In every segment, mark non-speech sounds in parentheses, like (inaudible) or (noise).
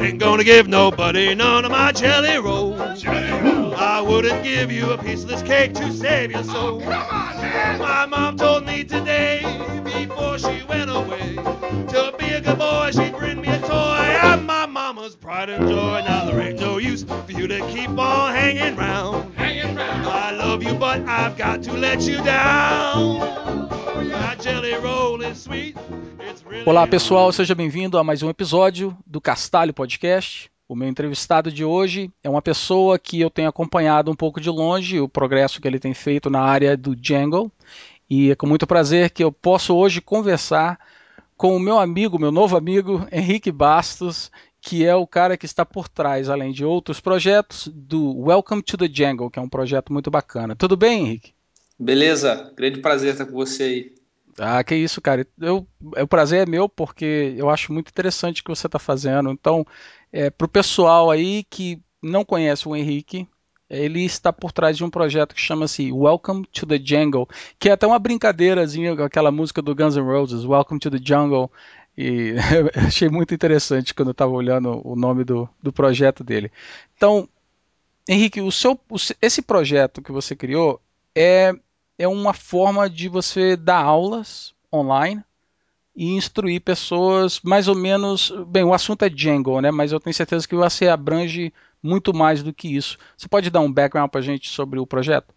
Ain't gonna give nobody none of my jelly rolls. I wouldn't give you a piece of this cake to save your soul. My mom told me today, before she went away, to be a good boy, she'd bring me a toy. I'm my mama's pride and joy. Now there ain't no use for you to keep on hanging round. I love you, but I've got to let you down. Olá pessoal, seja bem-vindo a mais um episódio do Castalho Podcast. O meu entrevistado de hoje é uma pessoa que eu tenho acompanhado um pouco de longe o progresso que ele tem feito na área do Django e é com muito prazer que eu posso hoje conversar com o meu amigo, meu novo amigo Henrique Bastos, que é o cara que está por trás, além de outros projetos, do Welcome to the Django, que é um projeto muito bacana. Tudo bem, Henrique? Beleza, grande prazer estar com você aí. Ah, que isso, cara. Eu, o prazer é meu porque eu acho muito interessante o que você está fazendo. Então, é, para o pessoal aí que não conhece o Henrique, ele está por trás de um projeto que chama-se Welcome to the Jungle, que é até uma brincadeirazinha com aquela música do Guns N' Roses, Welcome to the Jungle. E (laughs) achei muito interessante quando eu estava olhando o nome do, do projeto dele. Então, Henrique, o seu, o, esse projeto que você criou é é uma forma de você dar aulas online e instruir pessoas mais ou menos. Bem, o assunto é Django, né? Mas eu tenho certeza que você abrange muito mais do que isso. Você pode dar um background para a gente sobre o projeto?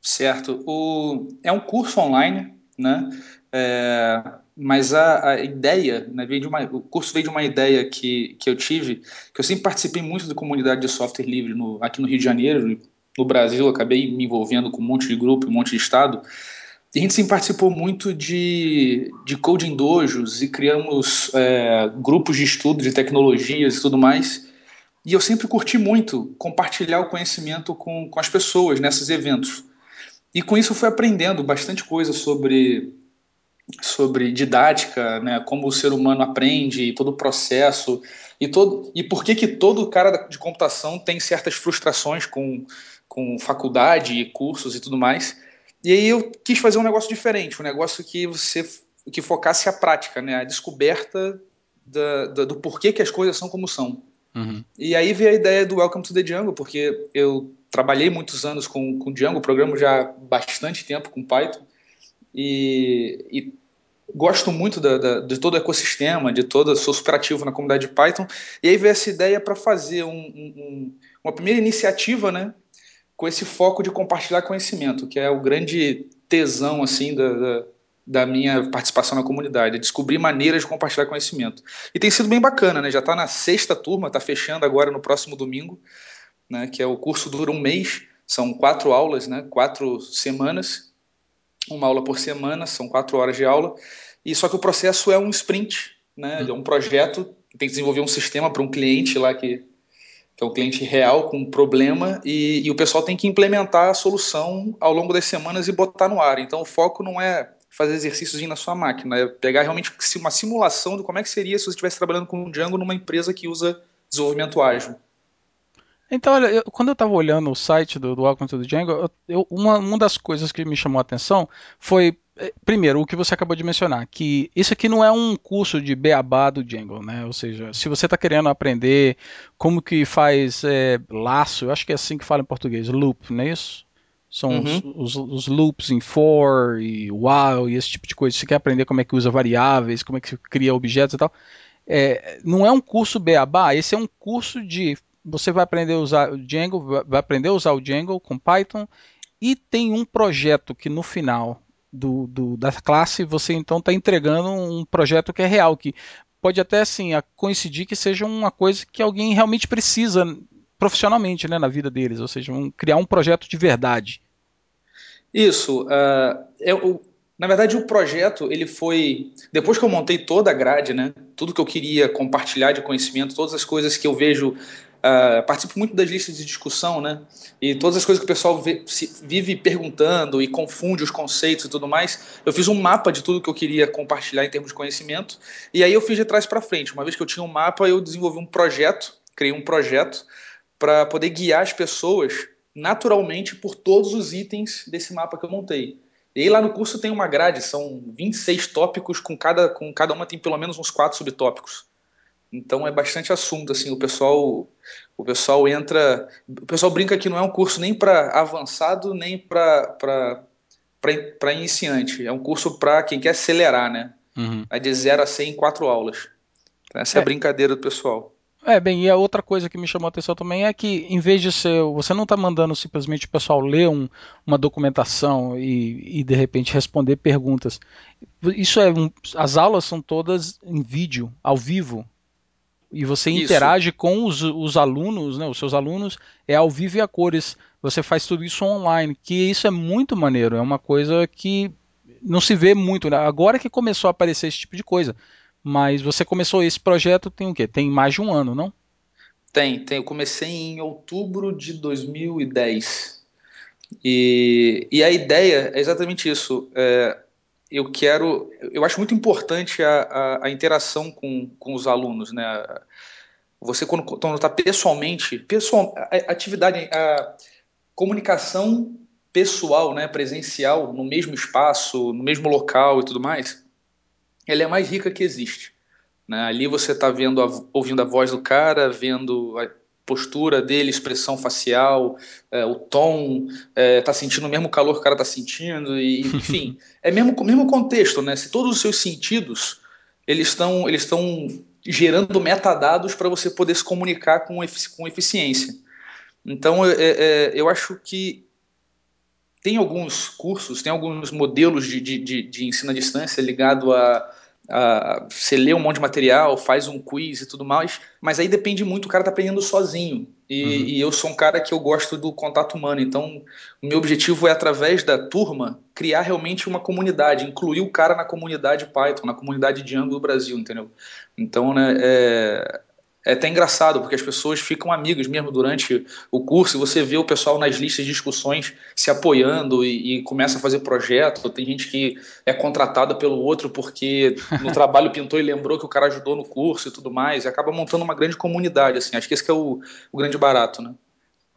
Certo. O, é um curso online, né? É, mas a, a ideia, né, veio de uma, o curso veio de uma ideia que, que eu tive, que eu sempre participei muito da comunidade de software livre no, aqui no Rio de Janeiro, no Brasil, acabei me envolvendo com um monte de grupo, um monte de estado. E a gente sempre participou muito de, de coding dojos e criamos é, grupos de estudo de tecnologias e tudo mais. E eu sempre curti muito compartilhar o conhecimento com, com as pessoas nesses eventos. E com isso eu fui aprendendo bastante coisa sobre, sobre didática, né, como o ser humano aprende, todo o processo, e, todo, e por que, que todo cara de computação tem certas frustrações com, com faculdade e cursos e tudo mais. E aí eu quis fazer um negócio diferente, um negócio que você que focasse a prática, né, a descoberta da, da, do porquê que as coisas são como são. Uhum. E aí veio a ideia do Welcome to the Django, porque eu trabalhei muitos anos com, com Django, programo já bastante tempo com Python, e, e gosto muito da, da, de todo o ecossistema, de todo, sou super ativo na comunidade de Python, e aí veio essa ideia para fazer um, um, uma primeira iniciativa, né, com esse foco de compartilhar conhecimento, que é o grande tesão assim da, da, da minha participação na comunidade, é descobrir maneiras de compartilhar conhecimento. E tem sido bem bacana, né? Já está na sexta turma, está fechando agora no próximo domingo, né? Que é o curso dura um mês, são quatro aulas, né? Quatro semanas, uma aula por semana, são quatro horas de aula. E só que o processo é um sprint, né? É um projeto, tem que desenvolver um sistema para um cliente lá que que é o cliente real com um problema e, e, o pessoal tem que implementar a solução ao longo das semanas e botar no ar. Então o foco não é fazer exercícios na sua máquina, é pegar realmente uma simulação de como é que seria se você estivesse trabalhando com o Django numa empresa que usa desenvolvimento ágil. Então, olha, eu, quando eu estava olhando o site do, do Welcome to Django, eu, eu, uma, uma das coisas que me chamou a atenção foi primeiro, o que você acabou de mencionar, que isso aqui não é um curso de beabá do Django, né? Ou seja, se você está querendo aprender como que faz é, laço, eu acho que é assim que fala em português, loop, não é isso? São uhum. os, os, os, loops em for e while e esse tipo de coisa. Se você quer aprender como é que usa variáveis, como é que se cria objetos e tal. É, não é um curso beabá, esse é um curso de você vai aprender a usar o Django, vai aprender a usar o Django com Python e tem um projeto que no final do, do, da classe, você então está entregando um projeto que é real, que pode até assim coincidir que seja uma coisa que alguém realmente precisa profissionalmente né, na vida deles, ou seja, um, criar um projeto de verdade. Isso. Uh, eu, na verdade, o projeto ele foi depois que eu montei toda a grade, né, tudo que eu queria compartilhar de conhecimento, todas as coisas que eu vejo Uh, participo muito das listas de discussão, né? E todas as coisas que o pessoal vê, vive perguntando e confunde os conceitos e tudo mais. Eu fiz um mapa de tudo que eu queria compartilhar em termos de conhecimento. E aí eu fiz de trás para frente. Uma vez que eu tinha um mapa, eu desenvolvi um projeto, criei um projeto para poder guiar as pessoas naturalmente por todos os itens desse mapa que eu montei. E aí lá no curso tem uma grade, são 26 tópicos, com cada, com cada uma tem pelo menos uns quatro subtópicos. Então é bastante assunto, assim, o pessoal o pessoal entra, o pessoal brinca que não é um curso nem para avançado, nem para para iniciante, é um curso para quem quer acelerar, né? Uhum. É de 0 a 100 em quatro aulas. Então, essa é. é a brincadeira do pessoal. É, bem, e a outra coisa que me chamou a atenção também é que, em vez de ser. Você não está mandando simplesmente o pessoal ler um, uma documentação e, e, de repente, responder perguntas. Isso é. Um, as aulas são todas em vídeo, ao vivo. E você isso. interage com os, os alunos, né, os seus alunos, é ao vivo e a cores. Você faz tudo isso online, que isso é muito maneiro. É uma coisa que não se vê muito. Né? Agora que começou a aparecer esse tipo de coisa. Mas você começou esse projeto tem o quê? Tem mais de um ano, não? Tem, tem. Eu comecei em outubro de 2010. E, e a ideia é exatamente isso. É, eu quero. Eu acho muito importante a, a, a, interação com, com os alunos, né? Você, quando está pessoalmente, pessoal, a, atividade, a comunicação pessoal, né, presencial, no mesmo espaço, no mesmo local e tudo mais, ela é a mais rica que existe. Né? Ali você está vendo, ouvindo a voz do cara, vendo postura dele, expressão facial, é, o tom, é, sentindo o mesmo calor que o cara está sentindo, e, (laughs) enfim, é mesmo mesmo contexto, né? Se todos os seus sentidos eles estão eles estão gerando metadados para você poder se comunicar com, efici com eficiência. Então, é, é, eu acho que tem alguns cursos, tem alguns modelos de, de, de ensino à distância ligado a, a, Você lê um monte de material, faz um quiz e tudo mais, mas aí depende muito, o cara tá aprendendo sozinho. E, uhum. e eu sou um cara que eu gosto do contato humano, então o meu objetivo é, através da turma, criar realmente uma comunidade, incluir o cara na comunidade Python, na comunidade Django do Brasil, entendeu? Então, né, é, é até engraçado, porque as pessoas ficam amigas mesmo durante o curso, e você vê o pessoal nas listas de discussões se apoiando e, e começa a fazer projeto. Tem gente que é contratada pelo outro porque no (laughs) trabalho pintou e lembrou que o cara ajudou no curso e tudo mais, e acaba montando uma grande comunidade. Assim. Acho que esse que é o, o grande barato. Né?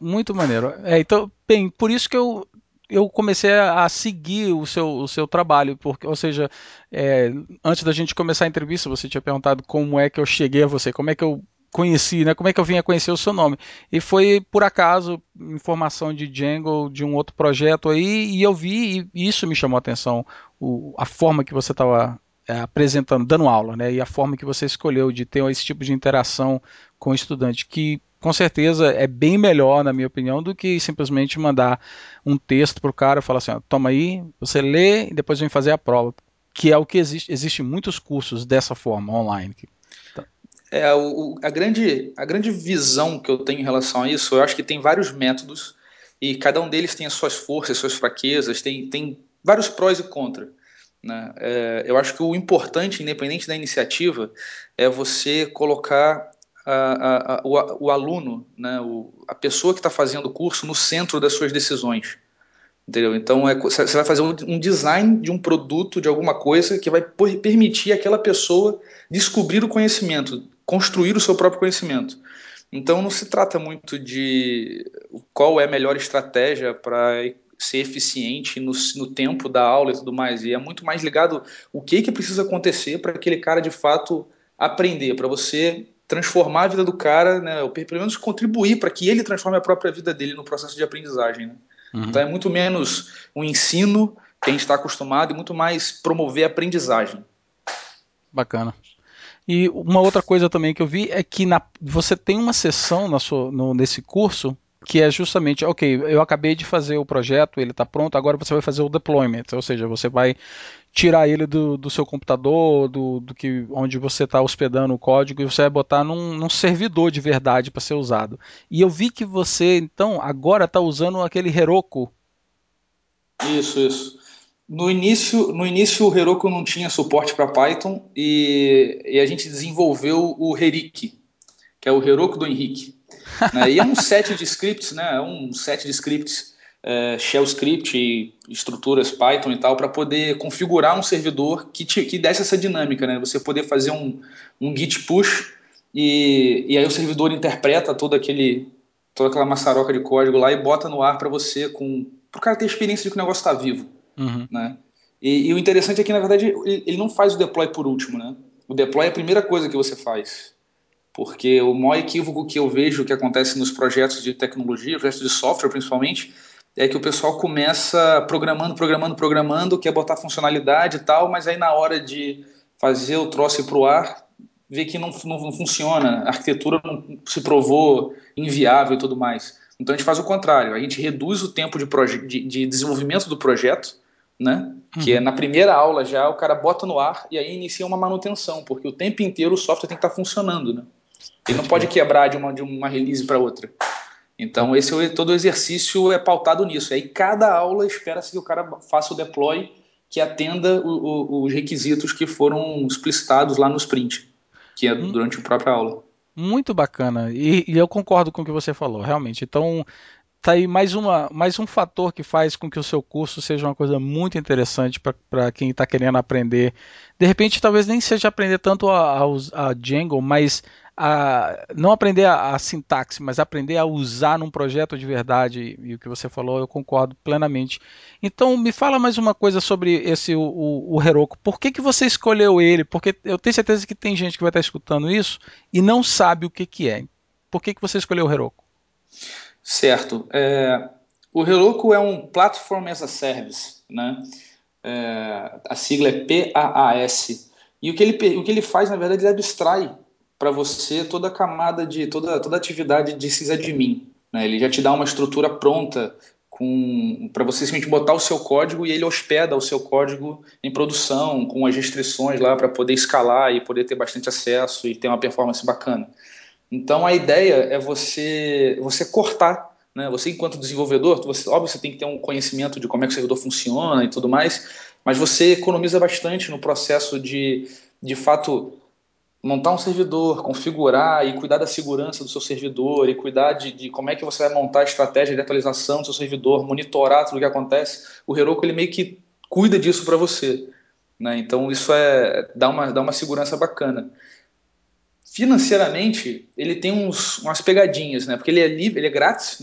Muito maneiro. É, então, bem, por isso que eu eu comecei a seguir o seu, o seu trabalho, porque, ou seja, é, antes da gente começar a entrevista, você tinha perguntado como é que eu cheguei a você, como é que eu conheci, né? Como é que eu vim a conhecer o seu nome? E foi por acaso informação de Django de um outro projeto aí e eu vi e isso me chamou a atenção, o, a forma que você estava é, apresentando, dando aula, né? E a forma que você escolheu de ter esse tipo de interação com o estudante, que com certeza é bem melhor, na minha opinião, do que simplesmente mandar um texto para o cara e falar assim: ó, toma aí, você lê e depois vem fazer a prova. Que é o que existe. Existem muitos cursos dessa forma online. É, o, a, grande, a grande visão que eu tenho em relação a isso, eu acho que tem vários métodos e cada um deles tem as suas forças, suas fraquezas, tem, tem vários prós e contras. Né? É, eu acho que o importante, independente da iniciativa, é você colocar a, a, a, o, o, aluno, né, o, a pessoa que está fazendo o curso, no centro das suas decisões. Entendeu? Então é, você vai fazer um, um, design de um produto, de alguma coisa que vai permitir aquela pessoa descobrir o conhecimento, construir o seu próprio conhecimento. Então não se trata muito de qual é a melhor estratégia para ser eficiente no, no, tempo da aula e tudo mais. E é muito mais ligado o que, que precisa acontecer para aquele cara de fato aprender, para você transformar a vida do cara, né, ou pelo menos contribuir para que ele transforme a própria vida dele no processo de aprendizagem. Né? Uhum. Então é muito menos um ensino que a gente está acostumado e muito mais promover a aprendizagem. Bacana. E uma outra coisa também que eu vi é que na, você tem uma sessão na sua, no, nesse curso que é justamente, ok, eu acabei de fazer o projeto, ele está pronto, agora você vai fazer o deployment, ou seja, você vai tirar ele do, do seu computador, do, do que onde você está hospedando o código, e você vai botar num, num servidor de verdade para ser usado. E eu vi que você, então, agora está usando aquele Heroku. Isso, isso. No início, no início o Heroku não tinha suporte para Python e, e, a gente desenvolveu o Herik, que é o Heroku do Henrique. Né? E é um set de scripts, né? É um set de scripts, é, shell script e estruturas Python e tal, para poder configurar um servidor que, te, que desse essa dinâmica, né? Você poder fazer um, um git push e, e aí o servidor interpreta todo aquele, toda aquela maçaroca de código lá e bota no ar para você, com, para o cara ter experiência de que o negócio está vivo. Uhum. Né? E, e, o interessante é que, na verdade, ele, ele não faz o deploy por último. Né? O deploy é a primeira coisa que você faz. Porque o maior equívoco que eu vejo que acontece nos projetos de tecnologia, projetos de software principalmente, é que o pessoal começa programando, programando, programando, quer botar funcionalidade e tal, mas aí na hora de fazer o troço para o ar, vê que não, não, não, funciona, a arquitetura não se provou inviável e tudo mais. Então a gente faz o contrário, a gente reduz o tempo de, de, de desenvolvimento do projeto, né? Uhum. que é na primeira aula já o cara bota no ar e aí inicia uma manutenção, porque o tempo inteiro o software tem que estar tá funcionando. Né? Ele não pode quebrar de uma, de uma release para outra. Então, esse é todo o exercício é pautado nisso. Aí, cada aula espera-se que o cara faça o deploy que atenda o, o, os requisitos que foram explicitados lá no sprint, que é hum. durante a própria aula. Muito bacana. E, e, eu concordo com o que você falou, realmente. Então, tá aí mais, uma, mais um fator que faz com que o seu curso seja uma coisa muito interessante para quem está querendo aprender. De repente, talvez nem seja aprender tanto a, a, a Django, mas a, não aprender a, a, sintaxe, mas aprender a usar num projeto de verdade, e o que você falou, eu concordo plenamente. Então, me fala mais uma coisa sobre esse o, o, o Heroku. Por que, que você escolheu ele? Porque eu tenho certeza que tem gente que vai estar escutando isso e não sabe o que, que é. Por que, que você escolheu o Heroku? Certo. É, o Heroku é um Platform as a Service, né? É, a sigla é PAAS. E o que, ele, o que ele faz, na verdade, ele abstrai para você toda a camada de toda toda a atividade de sysadmin. Né? Ele já te dá uma estrutura pronta para você simplesmente botar o seu código e ele hospeda o seu código em produção com as restrições lá para poder escalar e poder ter bastante acesso e ter uma performance bacana. Então a ideia é você você cortar, né? Você enquanto desenvolvedor, você, óbvio você tem que ter um conhecimento de como é que o servidor funciona e tudo mais, mas você economiza bastante no processo de de fato montar um servidor, configurar e cuidar da segurança do seu servidor e cuidar de, de, como é que você vai montar a estratégia de atualização do seu servidor, monitorar tudo o que acontece, o Heroku ele meio que cuida disso para você. Né? Então isso é dá uma, dá uma segurança bacana. Financeiramente, ele tem uns, umas pegadinhas, né? porque ele é livre, ele é grátis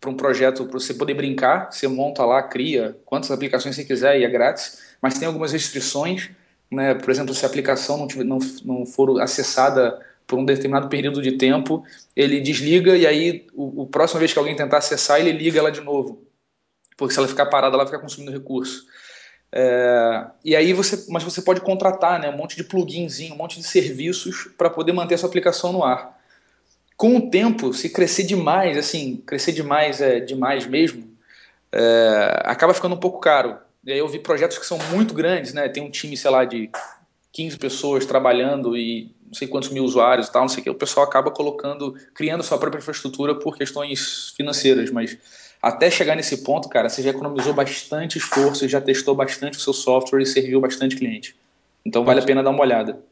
para um projeto para você poder brincar, você monta lá, cria quantas aplicações você quiser e é grátis, mas tem algumas restrições né, por exemplo, se a aplicação não, tiver, não, não for acessada por um determinado período de tempo, ele desliga e aí o, o próxima vez que alguém tentar acessar, ele liga ela de novo, porque se ela ficar parada, ela fica consumindo recurso. É, e aí você, mas você pode contratar, né, um monte de pluginzinho, um monte de serviços para poder manter a sua aplicação no ar. Com o tempo, se crescer demais, assim, crescer demais é demais mesmo, é, acaba ficando um pouco caro. E aí eu vi projetos que são muito grandes, né? Tem um time, sei lá, de 15 pessoas trabalhando e não sei quantos mil usuários e tal, não sei o que. O pessoal acaba colocando, criando sua própria infraestrutura por questões financeiras, mas até chegar nesse ponto, cara, você já economizou bastante esforço, já testou bastante o seu software e serviu bastante cliente. Então vale a pena dar uma olhada.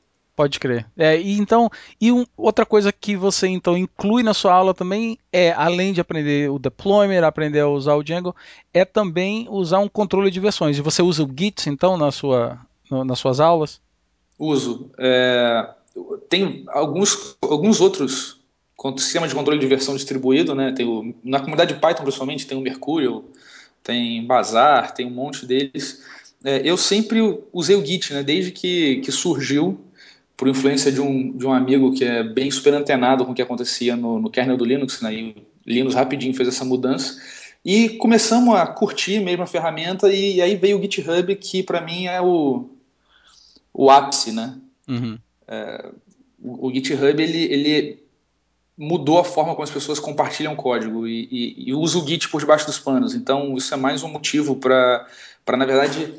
Pode crer. É, e então, e um, outra coisa que você então inclui na sua aula também é, além de aprender o deployment, aprender a usar o Django, é também usar um controle de versões. E você usa o Git então na sua, no, nas suas aulas? Uso. É, tem alguns, alguns outros sistemas de controle de versão distribuído, né? Tem o, na comunidade Python principalmente tem o Mercurial, tem Bazaar, tem um monte deles. É, eu sempre usei o Git, né? Desde que, que surgiu por influência de um, de um amigo que é bem super antenado com o que acontecia no, no kernel do Linux, né? E Linux rapidinho fez essa mudança. E começamos a curtir mesmo a ferramenta, e, e aí veio o GitHub, que para mim é o, o ápice, né? Uhum. É, o, o, GitHub, ele, ele mudou a forma como as pessoas compartilham código e, e, e usa o Git por debaixo dos panos. Então, isso é mais um motivo para, na verdade,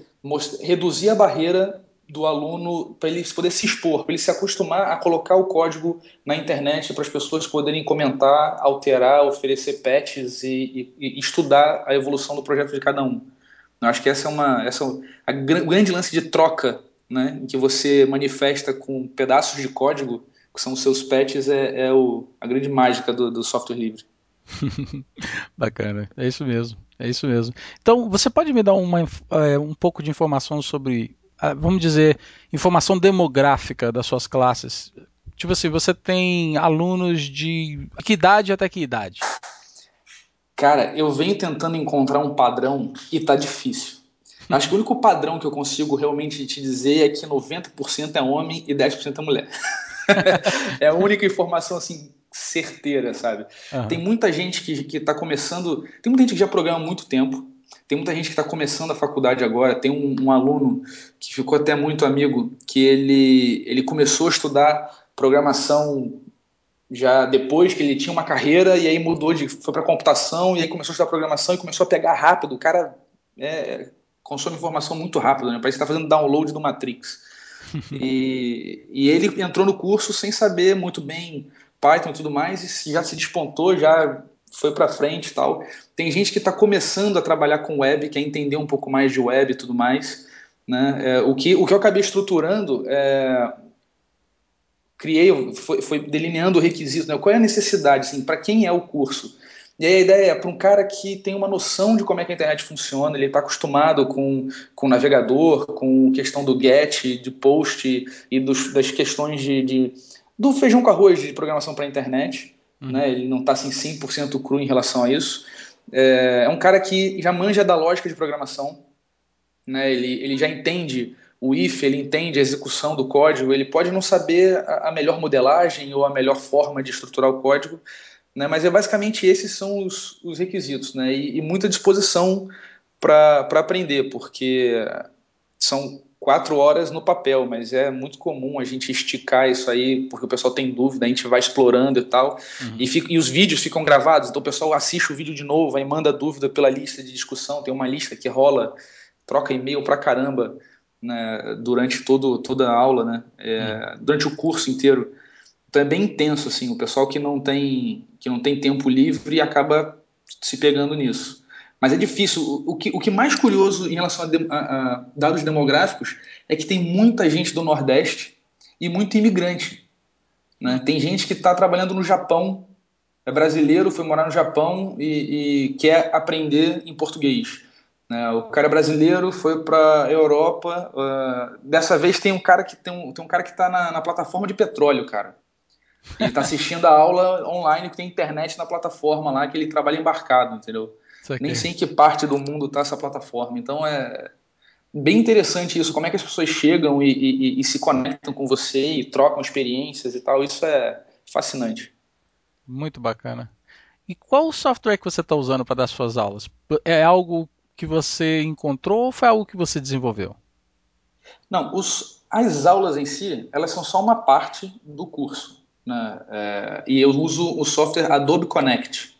reduzir a barreira do aluno para ele poder se expor, para ele se acostumar a colocar o código na internet para as pessoas poderem comentar, alterar, oferecer patches e, e, e, estudar a evolução do projeto de cada um. Eu acho que essa é uma essa é a grande lance de troca, né, em que você manifesta com pedaços de código que são os seus patches é, é o, a grande mágica do, do software livre. (laughs) Bacana, é isso mesmo, é isso mesmo. Então, você pode me dar uma, é, um pouco de informação sobre vamos dizer, informação demográfica das suas classes? Tipo assim, você tem alunos de que idade até que idade? Cara, eu venho tentando encontrar um padrão e tá difícil. (laughs) Acho que o único padrão que eu consigo realmente te dizer é que 90% é homem e 10% é mulher. (laughs) é a única informação assim certeira, sabe? Uhum. Tem muita gente que está começando, tem muita gente que já programa há muito tempo, tem muita gente que está começando a faculdade agora. Tem um, um, aluno que ficou até muito amigo, que ele, ele começou a estudar programação já depois que ele tinha uma carreira e aí mudou de foi para computação e aí começou a estudar programação e começou a pegar rápido. O cara é, consome informação muito rápido, né? Parece que está fazendo download do Matrix. (laughs) e, e ele entrou no curso sem saber muito bem Python e tudo mais e já se despontou, já foi para frente tal. Tem gente que está começando a trabalhar com web, quer entender um pouco mais de web e tudo mais. Né? É, o, que, o que eu acabei estruturando é, criei, foi, foi delineando o requisito, né? qual é a necessidade, assim, para quem é o curso. E aí a ideia é para um cara que tem uma noção de como é que a internet funciona, ele está acostumado com, com navegador, com questão do get, de post e dos, das questões de, de, do feijão com arroz de programação para a internet. Uhum. Né? Ele não está assim, 100% cru em relação a isso. É, é um cara que já manja da lógica de programação, né? ele, ele já entende o if, ele entende a execução do código, ele pode não saber a, melhor modelagem ou a melhor forma de estruturar o código, né, mas é basicamente esses são os, os requisitos, né, e, e muita disposição para aprender, porque são quatro horas no papel, mas é muito comum a gente esticar isso aí, porque o pessoal tem dúvida, a gente vai explorando e tal, uhum. e, fica, e, os vídeos ficam gravados, então o pessoal assiste o vídeo de novo, aí manda dúvida pela lista de discussão, tem uma lista que rola, troca e-mail pra caramba, né, durante todo, toda a aula, né, é, durante o curso inteiro. Então é bem intenso, assim, o pessoal que não tem, que não tem tempo livre acaba se pegando nisso. Mas é difícil. O, que, o que mais curioso em relação a, de, a, a dados demográficos é que tem muita gente do Nordeste e muito imigrante. Né? Tem gente que está trabalhando no Japão, é brasileiro, foi morar no Japão e, e quer aprender em português. Né? O cara é brasileiro foi para a Europa. Uh, dessa vez tem um cara que tem um, tem um cara que está na, na, plataforma de petróleo, cara. Ele está assistindo a aula online que tem internet na plataforma lá que ele trabalha embarcado, entendeu? Nem sei em que parte do mundo está essa plataforma. Então é bem interessante isso. Como é que as pessoas chegam e, e, e se conectam com você e trocam experiências e tal. Isso é fascinante. Muito bacana. E qual o software que você está usando para dar suas aulas? É algo que você encontrou ou foi algo que você desenvolveu? Não, os, as aulas em si, elas são só uma parte do curso. Né? É, e eu uso o software Adobe Connect.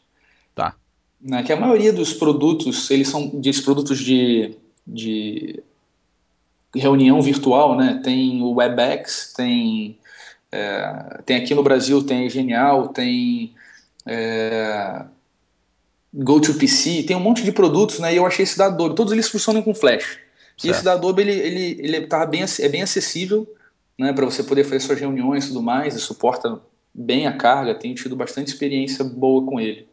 Tá. Né, que a maioria dos produtos, eles são de produtos de, de reunião virtual, né? Tem o WebEx, tem, é, tem aqui no Brasil, tem Genial, tem... É, GoToPC, tem um monte de produtos, né? E eu achei esse da Adobe, todos eles funcionam com Flash. Certo. E esse da Adobe, ele, ele, ele tá bem, é bem acessível, né? Para você poder fazer suas reuniões e tudo mais, e suporta bem a carga, tenho tido bastante experiência boa com ele.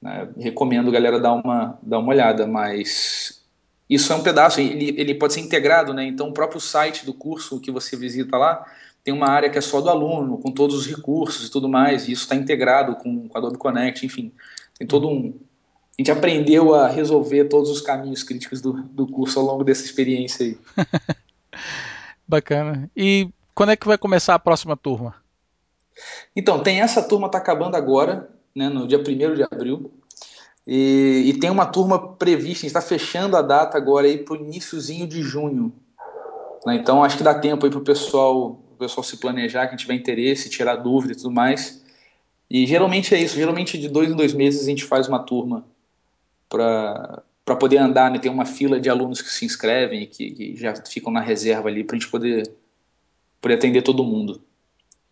Né? Recomendo a galera dar uma, dar uma olhada, mas isso é um pedaço, ele, ele pode ser integrado, né? Então o próprio site do curso que você visita lá tem uma área que é só do aluno, com todos os recursos e tudo mais, e isso está integrado com, com Adobe Connect, enfim. Tem todo um. A gente aprendeu a resolver todos os caminhos críticos do, do curso ao longo dessa experiência aí. (laughs) Bacana. E quando é que vai começar a próxima turma? Então, tem essa turma está acabando agora, né, no dia 1 de abril. E, e, tem uma turma prevista, está fechando a data agora aí para o iníciozinho de junho. Né, então acho que dá tempo aí para o pessoal, o pessoal se planejar, quem tiver interesse, tirar dúvida e tudo mais. E geralmente é isso, geralmente de dois em dois meses a gente faz uma turma para para poder andar, né? Tem uma fila de alunos que se inscrevem e que, que já ficam na reserva ali para a gente poder, poder atender todo mundo.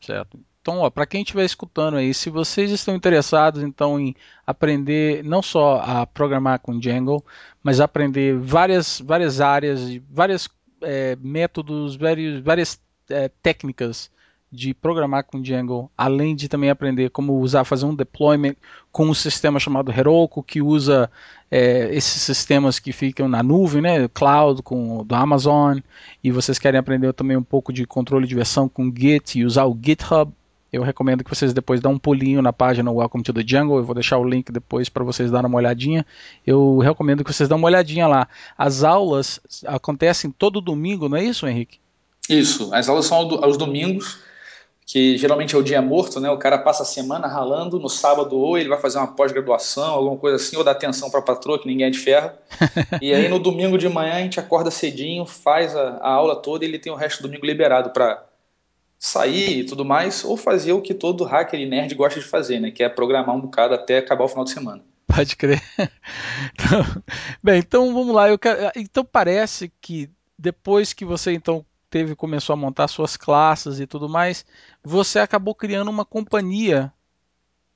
Certo. Então, para quem estiver escutando aí, se vocês estão interessados então em aprender não só a programar com Django, mas aprender várias, várias áreas, vários é, métodos, várias, várias é, técnicas de programar com Django, além de também aprender como usar, fazer um deployment com um sistema chamado Heroku, que usa é, esses sistemas que ficam na nuvem, né, cloud com do Amazon, e vocês querem aprender também um pouco de controle de versão com Git e usar o GitHub, Eu recomendo que vocês depois dão um pulinho na página Welcome to the Jungle. Eu vou deixar o link depois para vocês darem uma olhadinha. Eu recomendo que vocês dêem uma olhadinha lá. As aulas acontecem todo domingo, não é isso, Henrique? Isso. As aulas são aos domingos que geralmente é o dia morto, né? O cara passa a semana ralando, no sábado ou ele vai fazer uma pós-graduação, alguma coisa assim, ou dá atenção para a patroa, que ninguém é de ferro. (laughs) e aí no domingo de manhã a gente acorda cedinho, faz a, a aula toda e ele tem o resto do domingo liberado para sair e tudo mais, ou fazer o que todo hacker e nerd gosta de fazer, né? Que é programar um bocado até acabar o final de semana. Pode crer. (laughs) Então, bem, então vamos lá. Quero, então parece que depois que você então teve começou a montar suas classes e tudo mais, você acabou criando uma companhia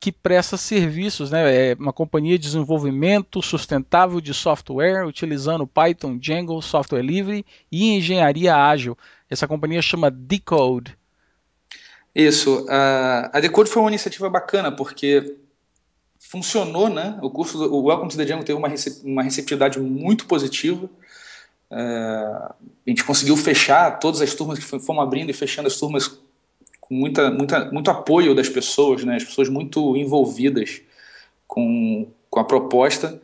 que presta serviços, né? É uma companhia de desenvolvimento sustentável de software utilizando Python, Django, software livre e engenharia ágil. Essa companhia chama Decode. Isso. a Decode foi uma iniciativa bacana porque funcionou, né? O curso, o Welcome to the Django teve uma, uma receptividade muito positiva. É, a gente conseguiu fechar todas as turmas que fomos abrindo e fechando as turmas com muita, muita, muito apoio das pessoas, né? as pessoas muito envolvidas com, com a proposta.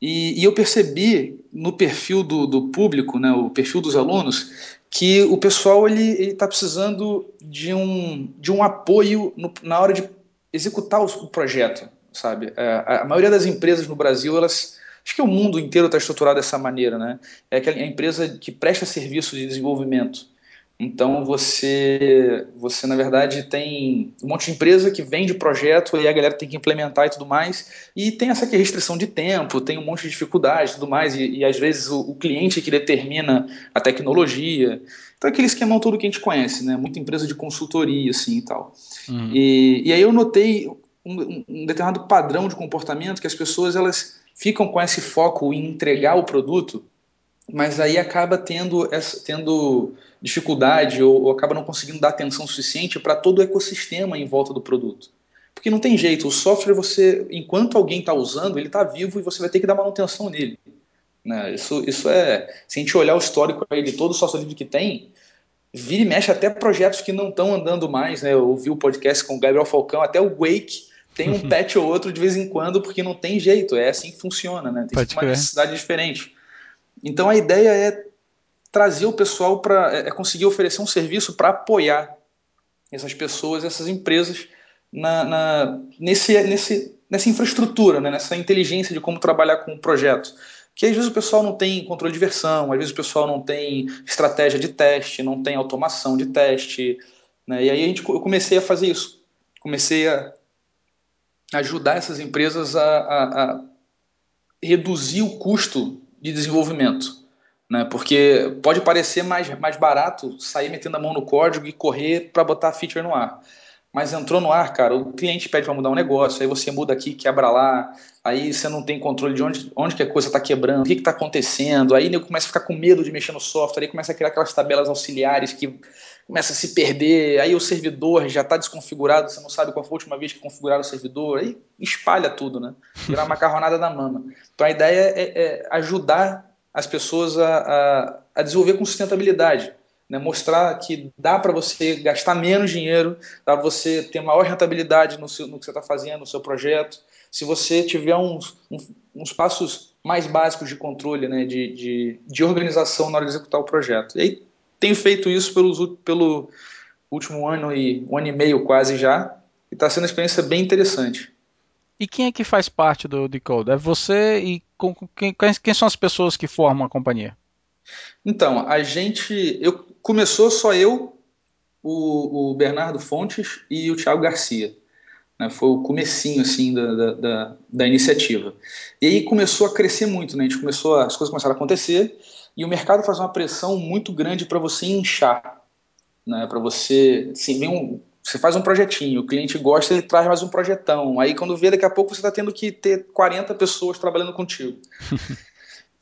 E, e eu percebi no perfil do, do, público, né, o perfil dos alunos, que o pessoal ele está precisando de um, de um apoio no, na hora de executar o, o projeto, sabe? É, a, a maioria das empresas no Brasil elas Acho que o mundo inteiro está estruturado dessa maneira, né? É a empresa que presta serviço de desenvolvimento. Então você, você na verdade tem um monte de empresa que vende projeto e a galera tem que implementar e tudo mais. E tem essa restrição de tempo, tem um monte de dificuldade e tudo mais. E, e às vezes o, o, cliente que determina a tecnologia. Então aquele esquema todo que a gente conhece, né? Muita empresa de consultoria assim e tal. Uhum. E, e aí eu notei um, um determinado padrão de comportamento que as pessoas elas ficam com esse foco em entregar o produto, mas aí acaba tendo, essa, tendo dificuldade ou, ou acaba não conseguindo dar atenção suficiente para todo o ecossistema em volta do produto. Porque não tem jeito, o software você, enquanto alguém está usando, ele está vivo e você vai ter que dar manutenção nele. Né? Isso, isso é, se a gente olhar o histórico aí de todo o software livre que tem, vira e mexe até projetos que não estão andando mais, né? Eu ouvi o podcast com o Gabriel Falcão, até o Wake tem um (laughs) patch ou outro de vez em quando, porque não tem jeito, é assim que funciona, né? Tem uma necessidade diferente. Então a ideia é trazer o pessoal para é, é conseguir oferecer um serviço para apoiar essas pessoas, essas empresas na, na, nesse, nesse, nessa infraestrutura, né? nessa inteligência de como trabalhar com o projeto. Que às vezes o pessoal não tem controle de versão, às vezes o pessoal não tem estratégia de teste, não tem automação de teste. Né? E aí a gente, eu comecei a fazer isso. Comecei a ajudar essas empresas a, a, a reduzir o custo de desenvolvimento. Né? Porque pode parecer mais, mais barato sair metendo a mão no código e correr para botar a feature no ar. Mas entrou no ar, cara, o cliente pede para mudar um negócio, aí você muda aqui, quebra lá, aí você não tem controle de onde, onde que a coisa está quebrando, o que está acontecendo, aí eu começa a ficar com medo de mexer no software, aí começa a criar aquelas tabelas auxiliares que começa a se perder, aí o servidor já está desconfigurado, você não sabe qual foi a última vez que configuraram o servidor, aí espalha tudo, né? Virar (laughs) macarronada da mama. Então a ideia é, é ajudar as pessoas a, a, a, desenvolver com sustentabilidade, né? mostrar que dá para você gastar menos dinheiro, dá para você ter maior rentabilidade no, seu, no que você está fazendo, no seu projeto, se você tiver uns, uns, passos mais básicos de controle, né? de, de, de organização na hora de executar o projeto. E aí tenho feito isso pelos, pelo último ano e um ano e meio quase já, e está sendo uma experiência bem interessante. E quem é que faz parte do Decode? É você e com, quem, quem são as pessoas que formam a companhia? Então, a gente. Eu, começou só eu, o, o Bernardo Fontes e o Thiago Garcia. Né, foi o comecinho assim da, da, da, iniciativa. E aí começou a crescer muito, né? A gente começou, as coisas começaram a acontecer e o mercado faz uma pressão muito grande para você inchar, né? Para você, assim, vem um, você faz um projetinho, o cliente gosta, ele traz mais um projetão. Aí quando vê, daqui a pouco você está tendo que ter 40 pessoas trabalhando contigo. (laughs)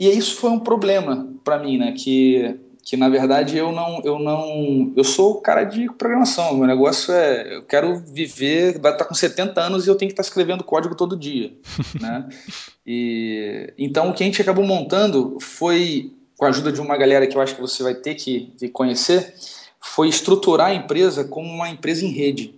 e isso foi um problema para mim, né? Que, que na verdade eu não, eu não, eu sou o cara de programação. Meu negócio é, eu quero viver, vai estar tá com 70 anos e eu tenho que estar tá escrevendo código todo dia, (laughs) né? E então o que a gente acabou montando foi com a ajuda de uma galera que eu acho que você vai ter que, que conhecer, foi estruturar a empresa como uma empresa em rede.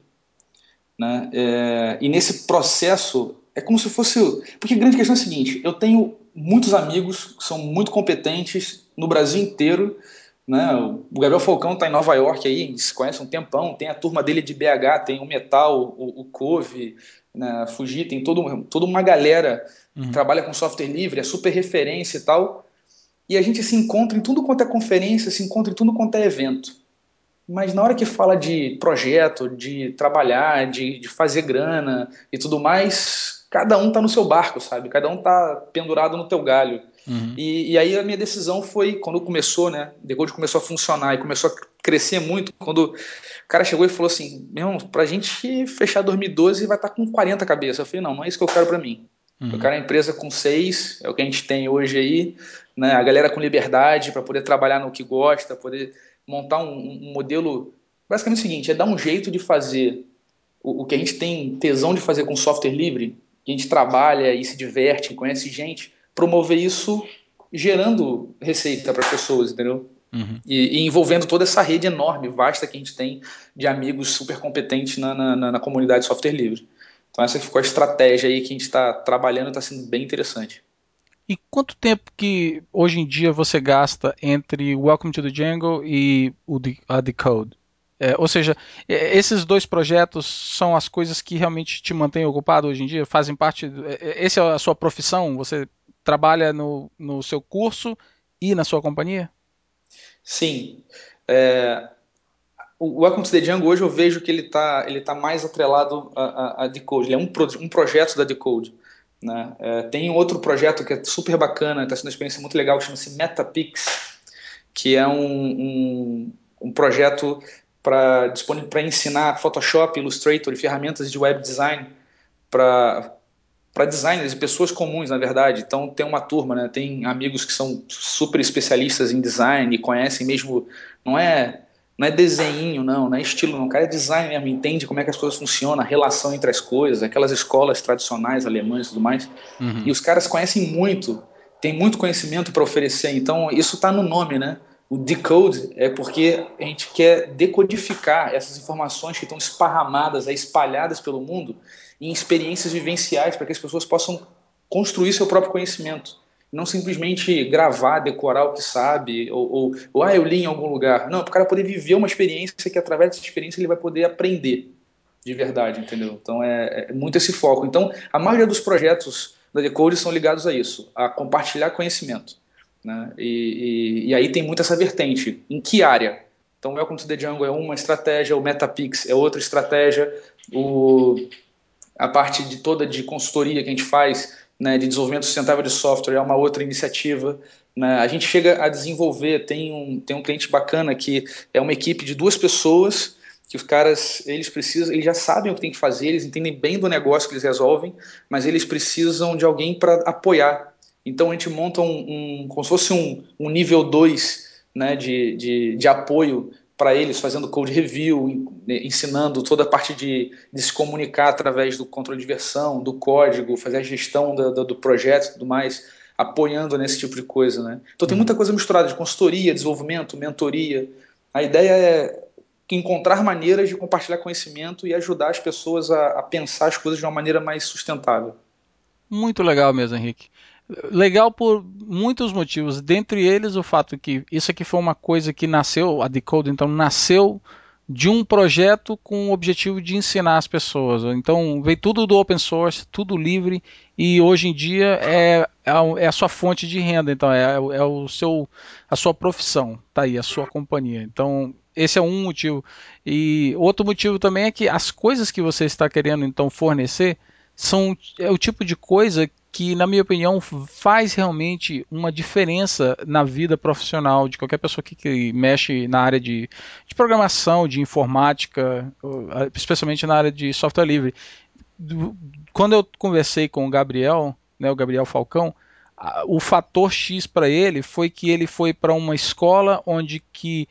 Né? É, e nesse processo, é como se fosse. Porque a grande questão é a seguinte: eu tenho muitos amigos que são muito competentes no Brasil inteiro. Né? O Gabriel Falcão está em Nova York aí, se conhece um tempão, tem a turma dele de BH, tem o Metal, o, o Cove, né, Fuji, tem todo, toda uma galera uhum. que trabalha com software livre, é super referência e tal. E a gente se encontra em tudo quanto é conferência, se encontra em tudo quanto é evento. Mas na hora que fala de projeto, de trabalhar, de, de fazer grana e tudo mais, cada um tá no seu barco, sabe? Cada um tá pendurado no teu galho. Uhum. E, e, aí a minha decisão foi, quando começou, né? Decode começou a funcionar e começou a crescer muito, quando o cara chegou e falou assim: Meu irmão, pra gente fechar 2012 vai estar tá com 40 cabeças. Eu falei: Não, não é isso que eu quero para mim. Uhum. Eu quero a empresa com seis, é o que a gente tem hoje aí, né? A galera com liberdade para poder trabalhar no que gosta, poder montar um, um, modelo. Basicamente é o seguinte: é dar um jeito de fazer o, o, que a gente tem tesão de fazer com software livre, a gente trabalha e se diverte, conhece gente, promover isso gerando receita para as pessoas, entendeu? Uhum. E, e, envolvendo toda essa rede enorme, vasta que a gente tem de amigos super competentes na, na, na comunidade de software livre. Então essa ficou a estratégia aí que a gente está trabalhando, está sendo bem interessante. E quanto tempo que hoje em dia você gasta entre Welcome to the Jungle e o a Decode? É, ou seja, é, esses dois projetos são as coisas que realmente te mantêm ocupado hoje em dia? Fazem parte. É, essa é a sua profissão? Você trabalha no, no seu curso e na sua companhia? Sim. É, o Welcome to the Jungle hoje eu vejo que ele está ele tá mais atrelado a, a, a Decode. Ele é um, pro, um projeto da Decode. Né? É, tem outro projeto que é super bacana, está sendo uma experiência muito legal, que chama-se Metapix, que é um, um, um projeto para ensinar Photoshop, Illustrator e ferramentas de web design para para designers e pessoas comuns, na verdade. Então tem uma turma, né? Tem amigos que são super especialistas em design e conhecem mesmo, não é não é desenho, não, não é estilo, não. O cara é design mesmo, entende como é que as coisas funcionam, a relação entre as coisas, aquelas escolas tradicionais alemãs e tudo mais. Uhum. E os caras conhecem muito, tem muito conhecimento para oferecer. Então, isso está no nome, né? O decode é porque a gente quer decodificar essas informações que estão esparramadas, espalhadas pelo mundo, em experiências vivenciais, para que as pessoas possam construir seu próprio conhecimento não simplesmente gravar, decorar o que sabe, ou, ou, ou ah, eu li em algum lugar. Não, para o cara poder viver uma experiência que através dessa experiência ele vai poder aprender de verdade, entendeu? Então é, é muito esse foco. Então a maioria dos projetos da Decode são ligados a isso, a compartilhar conhecimento. Né? E, e, e aí tem muito essa vertente. Em que área? Então, Welcome to the Jungle é uma estratégia, o Metapix é outra estratégia, o, a parte de toda de consultoria que a gente faz né, de desenvolvimento sustentável de software é uma outra iniciativa. Né? A gente chega a desenvolver, tem um, tem um cliente bacana que é uma equipe de duas pessoas que os caras eles precisam, eles já sabem o que tem que fazer, eles entendem bem do negócio que eles resolvem, mas eles precisam de alguém para apoiar. Então a gente monta um, um como se fosse um, um nível 2 né, de, de, de apoio para eles, fazendo code review, ensinando toda a parte de, de, se comunicar através do controle de versão, do código, fazer a gestão do, projeto e tudo mais, apoiando nesse tipo de coisa. Né? Então tem muita coisa misturada de consultoria, desenvolvimento, mentoria. A ideia é encontrar maneiras de compartilhar conhecimento e ajudar as pessoas a, a pensar as coisas de uma maneira mais sustentável. Muito legal mesmo, Henrique legal por muitos motivos, dentre eles o fato que isso aqui foi uma coisa que nasceu, a Decode então nasceu de um projeto com o objetivo de ensinar as pessoas. Então veio tudo do open source, tudo livre e hoje em dia é, é a sua fonte de renda. Então é, é o seu, a sua profissão, tá aí a sua companhia. Então esse é um motivo. E outro motivo também é que as coisas que você está querendo então fornecer são é o tipo de coisa que, na minha opinião, faz realmente uma diferença na vida profissional de qualquer pessoa que, que mexe na área de, de, programação, de informática, especialmente na área de software livre. Quando eu conversei com o Gabriel, né, o Gabriel Falcão, o fator X para ele foi que ele foi para uma escola onde que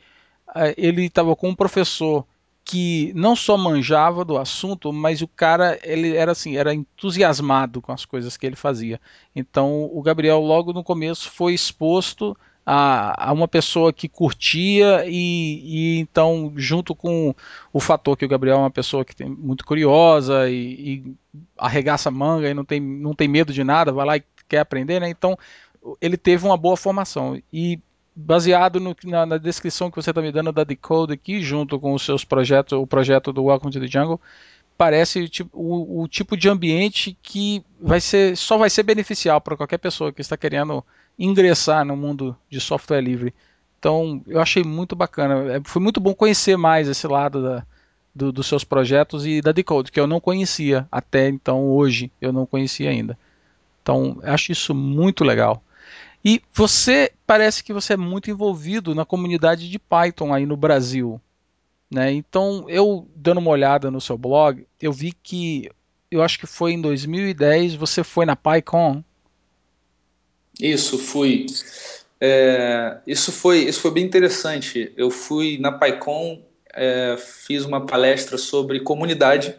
ele estava com um professor que não só manjava do assunto, mas o cara ele era assim, era entusiasmado com as coisas que ele fazia. Então o Gabriel logo no começo foi exposto a, a uma pessoa que curtia e, e, então junto com o fator que o Gabriel é uma pessoa que tem muito curiosa e, e arregaça manga e não tem, não tem medo de nada, vai lá e quer aprender, né? Então ele teve uma boa formação e baseado no, na, na, descrição que você está me dando da Decode aqui, junto com os seus projetos, o projeto do Welcome to the Jungle, parece tipo, o, o, tipo de ambiente que vai ser, só vai ser beneficial para qualquer pessoa que está querendo ingressar no mundo de software livre. Então, eu achei muito bacana. É, foi muito bom conhecer mais esse lado da, do, dos seus projetos e da Decode, que eu não conhecia até então, hoje, eu não conhecia ainda. Então, acho isso muito legal. E você parece que você é muito envolvido na comunidade de Python aí no Brasil. Né? Então, eu dando uma olhada no seu blog, eu vi que eu acho que foi em 2010 você foi na PyCon. Isso, fui. É, isso foi isso foi bem interessante. Eu fui na PyCon, é, fiz uma palestra sobre comunidade,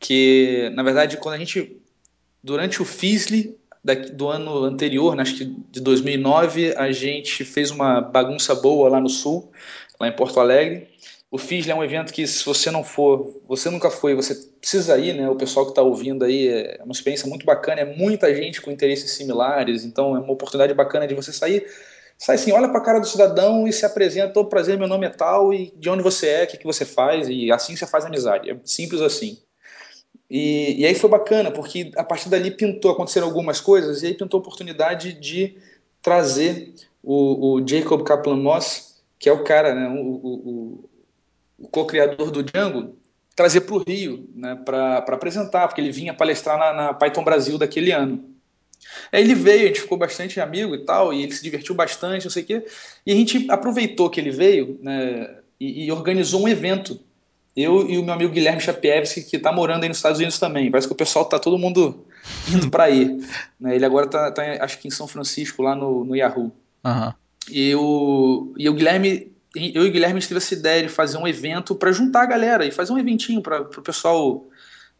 que na verdade quando a gente durante o FISLE do ano anterior, né, acho que de 2009, a gente fez uma bagunça boa lá no sul, lá em Porto Alegre. O FISL é um evento que, se você não for, você nunca foi, você precisa ir, né? O pessoal que está ouvindo aí é uma experiência muito bacana, é muita gente com interesses similares, então é uma oportunidade bacana de você sair. Sai assim, olha para a cara do cidadão e se apresenta, oh, prazer, meu nome é tal, e de onde você é, o que, que você faz, e assim você faz amizade. É simples assim. E, e aí foi bacana, porque a partir dali pintou, aconteceram algumas coisas, e aí pintou a oportunidade de trazer o, o Jacob Kaplan Moss, que é o cara, né, o, o, o co-criador do Django, trazer para o Rio, né, para apresentar, porque ele vinha palestrar na, na, Python Brasil daquele ano. Aí ele veio, a gente ficou bastante amigo e tal, e ele se divertiu bastante, não sei o quê, e a gente aproveitou que ele veio né, e, e organizou um evento eu e o meu amigo Guilherme Chapievski, que está morando aí nos Estados Unidos também. Parece que o pessoal está todo mundo (laughs) indo para aí. Né? Ele agora está, tá, acho que em São Francisco, lá no, no Yahoo. Uhum. E, o, e o Guilherme, eu e o Guilherme tive essa ideia de fazer um evento para juntar a galera e fazer um eventinho para o pessoal,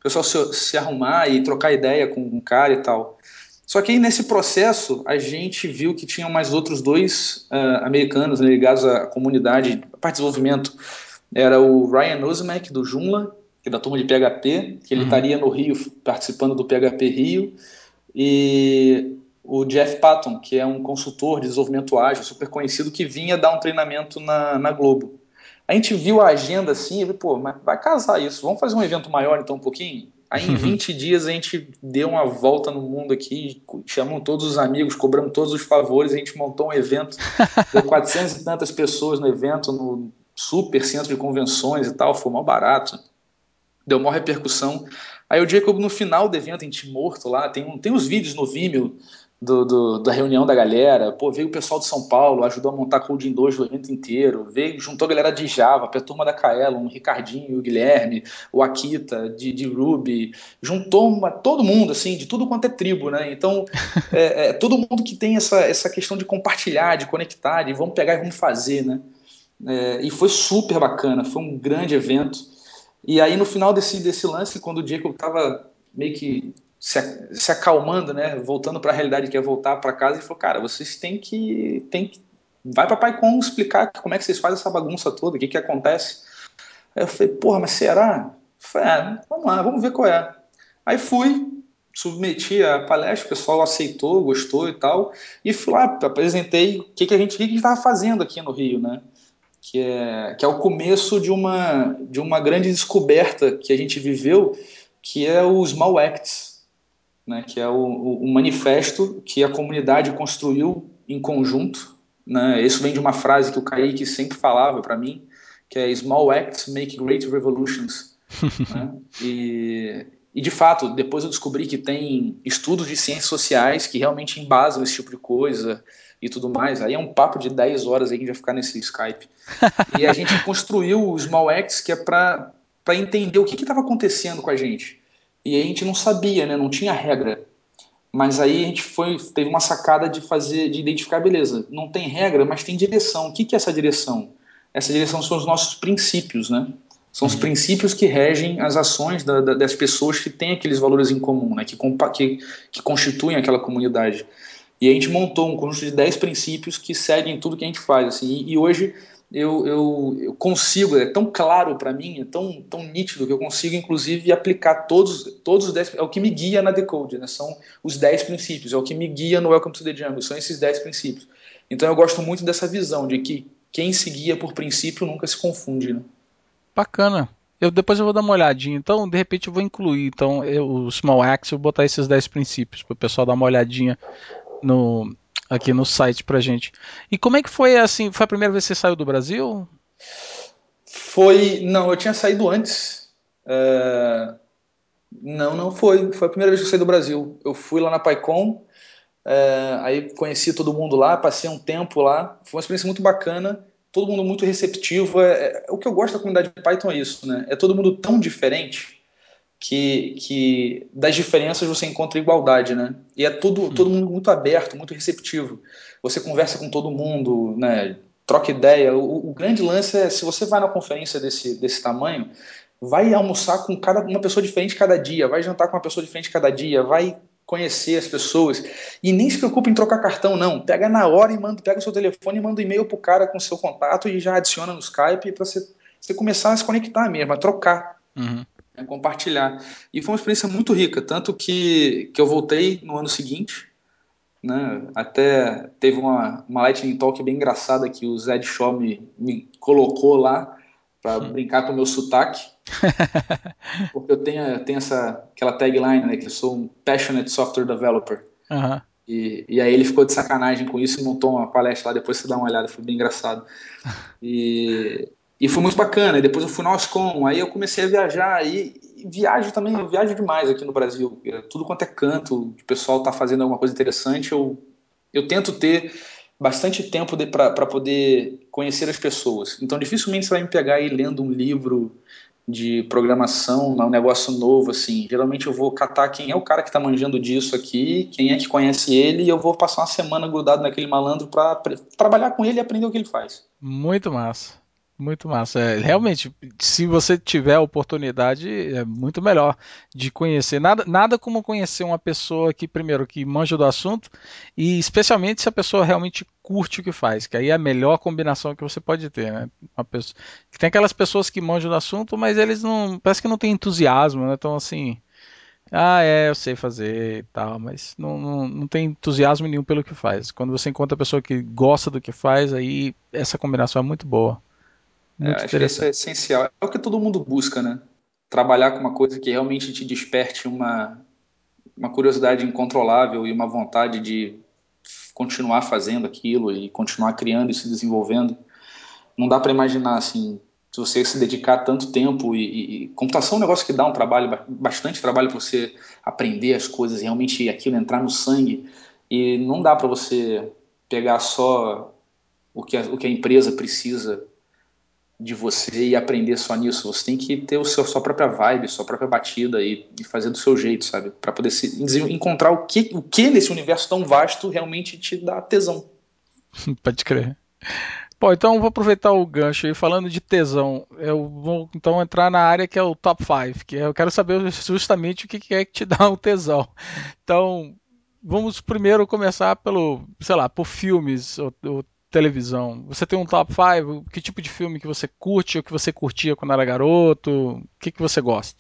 pessoal se, se, arrumar e trocar ideia com um cara e tal. Só que aí nesse processo a gente viu que tinham mais outros dois uh, americanos né, ligados à comunidade, à parte de desenvolvimento era o Ryan Osmek, do Joomla, que é da turma de PHP, que ele uhum. estaria no Rio participando do PHP Rio, e o Jeff Patton, que é um consultor de desenvolvimento ágil super conhecido, que vinha dar um treinamento na, na Globo. A gente viu a agenda assim, e pô, mas vai casar isso, vamos fazer um evento maior então um pouquinho? Aí em (laughs) 20 dias a gente deu uma volta no mundo aqui, chamamos todos os amigos, cobramos todos os favores, a gente montou um evento, (laughs) deu 400 e tantas pessoas no evento, no super centro de convenções e tal, foi mal barato, deu maior repercussão. Aí o Jacob, no final do evento, a gente morto lá, tem, tem os vídeos no Vimeo do, do, da reunião da galera, pô, veio o pessoal de São Paulo, ajudou a montar Coding 2 o evento inteiro, veio, juntou a galera de Java, a turma da Kaelon, o Ricardinho, o Guilherme, o Akita, de, de Ruby, juntou uma, todo mundo, assim, de tudo quanto é tribo, né, então, (laughs) é, é, todo mundo que tem essa, essa questão de compartilhar, de conectar, de vamos pegar e vamos fazer, né, é, e foi super bacana, foi um grande evento. E aí no final desse, desse lance, quando o Jacob estava meio que se, se acalmando, né, voltando para a realidade que é voltar para casa, ele falou: "Cara, vocês têm que tem que vai para PyCon explicar como é que vocês fazem essa bagunça toda, o que que acontece". Aí eu falei: "Porra, mas será?" Eu falei: é, vamos lá, vamos ver qual é". Aí fui, submeti a palestra, o pessoal aceitou, gostou e tal, e fui lá, apresentei o que, que a gente estava fazendo aqui no Rio, né? Que é, que é o começo de uma, de uma grande descoberta que a gente viveu, que é o Small Acts, né, que é o, o, o manifesto que a comunidade construiu em conjunto. Né, isso vem de uma frase que o Kaique sempre falava para mim, que é Small Acts Make Great Revolutions. (laughs) né, e, e de fato, depois eu descobri que tem estudos de ciências sociais que realmente embasam esse tipo de coisa e tudo mais. Aí é um papo de 10 horas aí que a gente vai ficar nesse Skype. E a gente (laughs) construiu o Small X, que é para entender o que estava acontecendo com a gente. E a gente não sabia, né? não tinha regra. Mas aí a gente foi, teve uma sacada de fazer, de identificar, beleza, não tem regra, mas tem direção. O que, que é essa direção? Essa direção são os nossos princípios, né? São os uhum. princípios que regem as ações da, da, das pessoas que têm aqueles valores em comum, né? que, que, que constituem aquela comunidade. E a gente montou um conjunto de 10 princípios que seguem tudo que a gente faz. Assim, e, e hoje eu, eu, eu, consigo, é tão claro para mim, é tão, tão nítido que eu consigo, inclusive, aplicar todos, todos os 10. É o que me guia na Decode, né? são os 10 princípios, é o que me guia no Welcome to the Jungle, são esses 10 princípios. Então eu gosto muito dessa visão de que quem se guia por princípio nunca se confunde. Né? Bacana. Eu, depois eu vou dar uma olhadinha. Então, de repente, eu vou incluir então, eu, o Small Axe, eu vou botar esses 10 princípios para o pessoal dar uma olhadinha no, aqui no site pra gente. E como é que foi assim? Foi a primeira vez que você saiu do Brasil? Foi. Não, eu tinha saído antes. É... Não, não foi. Foi a primeira vez que eu saí do Brasil. Eu fui lá na PyCon, é... aí conheci todo mundo lá, passei um tempo lá. Foi uma experiência muito bacana. Todo mundo muito receptivo. É... é o que eu gosto da comunidade de Python é isso, né? É todo mundo tão diferente que, que das diferenças você encontra igualdade, né? E é tudo, todo mundo muito aberto, muito receptivo. Você conversa com todo mundo, né? Troca ideia. O, o grande lance é se você vai na conferência desse, desse tamanho, vai almoçar com cada, uma pessoa diferente cada dia, vai jantar com uma pessoa diferente cada dia, vai conhecer as pessoas e nem se preocupe em trocar cartão não, pega na hora e manda, pega o seu telefone e manda um e-mail pro cara com o seu contato e já adiciona no Skype para você, você começar a se conectar mesmo, a trocar. Uhum né, compartilhar. E foi uma experiência muito rica, tanto que, que eu voltei no ano seguinte, né, até teve uma, uma Lightning Talk bem engraçada que o Zed Shaw me, me colocou lá para brincar com o meu sotaque. (laughs) porque eu tenho, eu tenho essa, aquela tagline, né, que eu sou um passionate software developer. Uhum. E, e aí ele ficou de sacanagem com isso e montou uma palestra lá, depois você dá uma olhada, foi bem engraçado. (laughs) E, e foi muito bacana. E depois eu fui no Oscom, aí eu comecei a viajar. E, e viajo também, eu viajo demais aqui no Brasil. Tudo quanto é canto, o pessoal está fazendo alguma coisa interessante, eu, eu tento ter bastante tempo para poder conhecer as pessoas. Então dificilmente você vai me pegar aí lendo um livro de programação, um negócio novo, assim. Geralmente eu vou catar quem é o cara que está manjando disso aqui, quem é que conhece ele, e eu vou passar uma semana grudado naquele malandro para trabalhar com ele e aprender o que ele faz. Muito massa. Muito massa. É, realmente, se você tiver a oportunidade, é muito melhor de conhecer. Nada, nada como conhecer uma pessoa que, primeiro, que manja do assunto, e especialmente se a pessoa realmente curte o que faz, que aí é a melhor combinação que você pode ter. Né? Uma pessoa, tem aquelas pessoas que manjam do assunto, mas eles não. Parece que não tem entusiasmo, né? Então, assim. Ah, é, eu sei fazer e tal, mas não, não, não tem entusiasmo nenhum pelo que faz. Quando você encontra a pessoa que gosta do que faz, aí essa combinação é muito boa. Muito é, acho que isso é essencial. É o que todo mundo busca, né? Trabalhar com uma coisa que realmente te desperte uma, uma curiosidade incontrolável e uma vontade de continuar fazendo aquilo e continuar criando e se desenvolvendo. Não dá para imaginar assim, se você se dedicar tanto tempo e, e, computação é um negócio que dá um trabalho, bastante trabalho para você aprender as coisas, realmente aquilo entrar no sangue e não dá para você pegar só o que a, o que a empresa precisa de você e aprender só nisso. Você tem que ter o seu, sua própria vibe, sua própria batida e, e fazer do seu jeito, sabe? Para poder se, encontrar o que, o que nesse universo tão vasto realmente te dá tesão. (laughs) Pode crer. Bom, então vou aproveitar o gancho aí falando de tesão. Eu vou então entrar na área que é o top 5, que é, eu quero saber justamente o que é que te dá o tesão. Então, vamos primeiro começar pelo, sei lá, por filmes ou, ou televisão. Você tem um top 5? Que tipo de filme que você curte ou que você curtia quando era garoto? O que, que você gosta?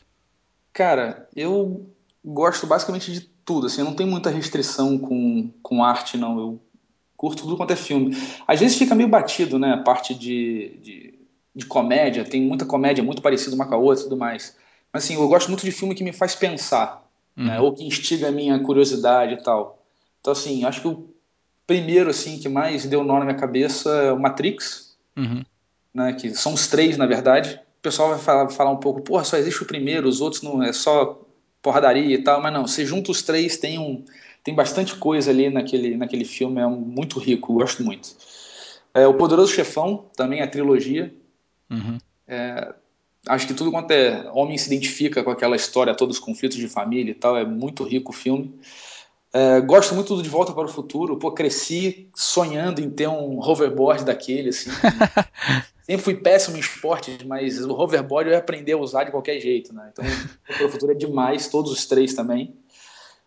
Cara, eu gosto basicamente de tudo. Assim, eu não tenho muita restrição com, com arte, não. Eu curto tudo quanto é filme. Às vezes fica meio batido, né? A parte de, de, de comédia. Tem muita comédia muito parecida uma com a outra e tudo mais. Mas assim, eu gosto muito de filme que me faz pensar. Né? Uhum. Né? Ou que instiga a minha curiosidade e tal. Então, assim, acho que o primeiro assim que mais deu nó na minha cabeça é o Matrix, uhum. né, que são os três na verdade. O pessoal vai falar, falar um pouco, porra, só existe o primeiro, os outros não é só porradaria e tal, mas não, você junta os três, tem um tem bastante coisa ali naquele naquele filme, é muito rico, gosto muito. É, o Poderoso Chefão, também a trilogia. Uhum. É, acho que tudo quanto é homem se identifica com aquela história, todos os conflitos de família e tal, é muito rico o filme. É, gosto muito do De Volta para o Futuro. Pô, cresci sonhando em ter um hoverboard daquele, assim. (laughs) Sempre fui péssimo em esportes, mas o hoverboard eu ia aprender a usar de qualquer jeito, né? Então, (laughs) para o Futuro é demais, todos os três também.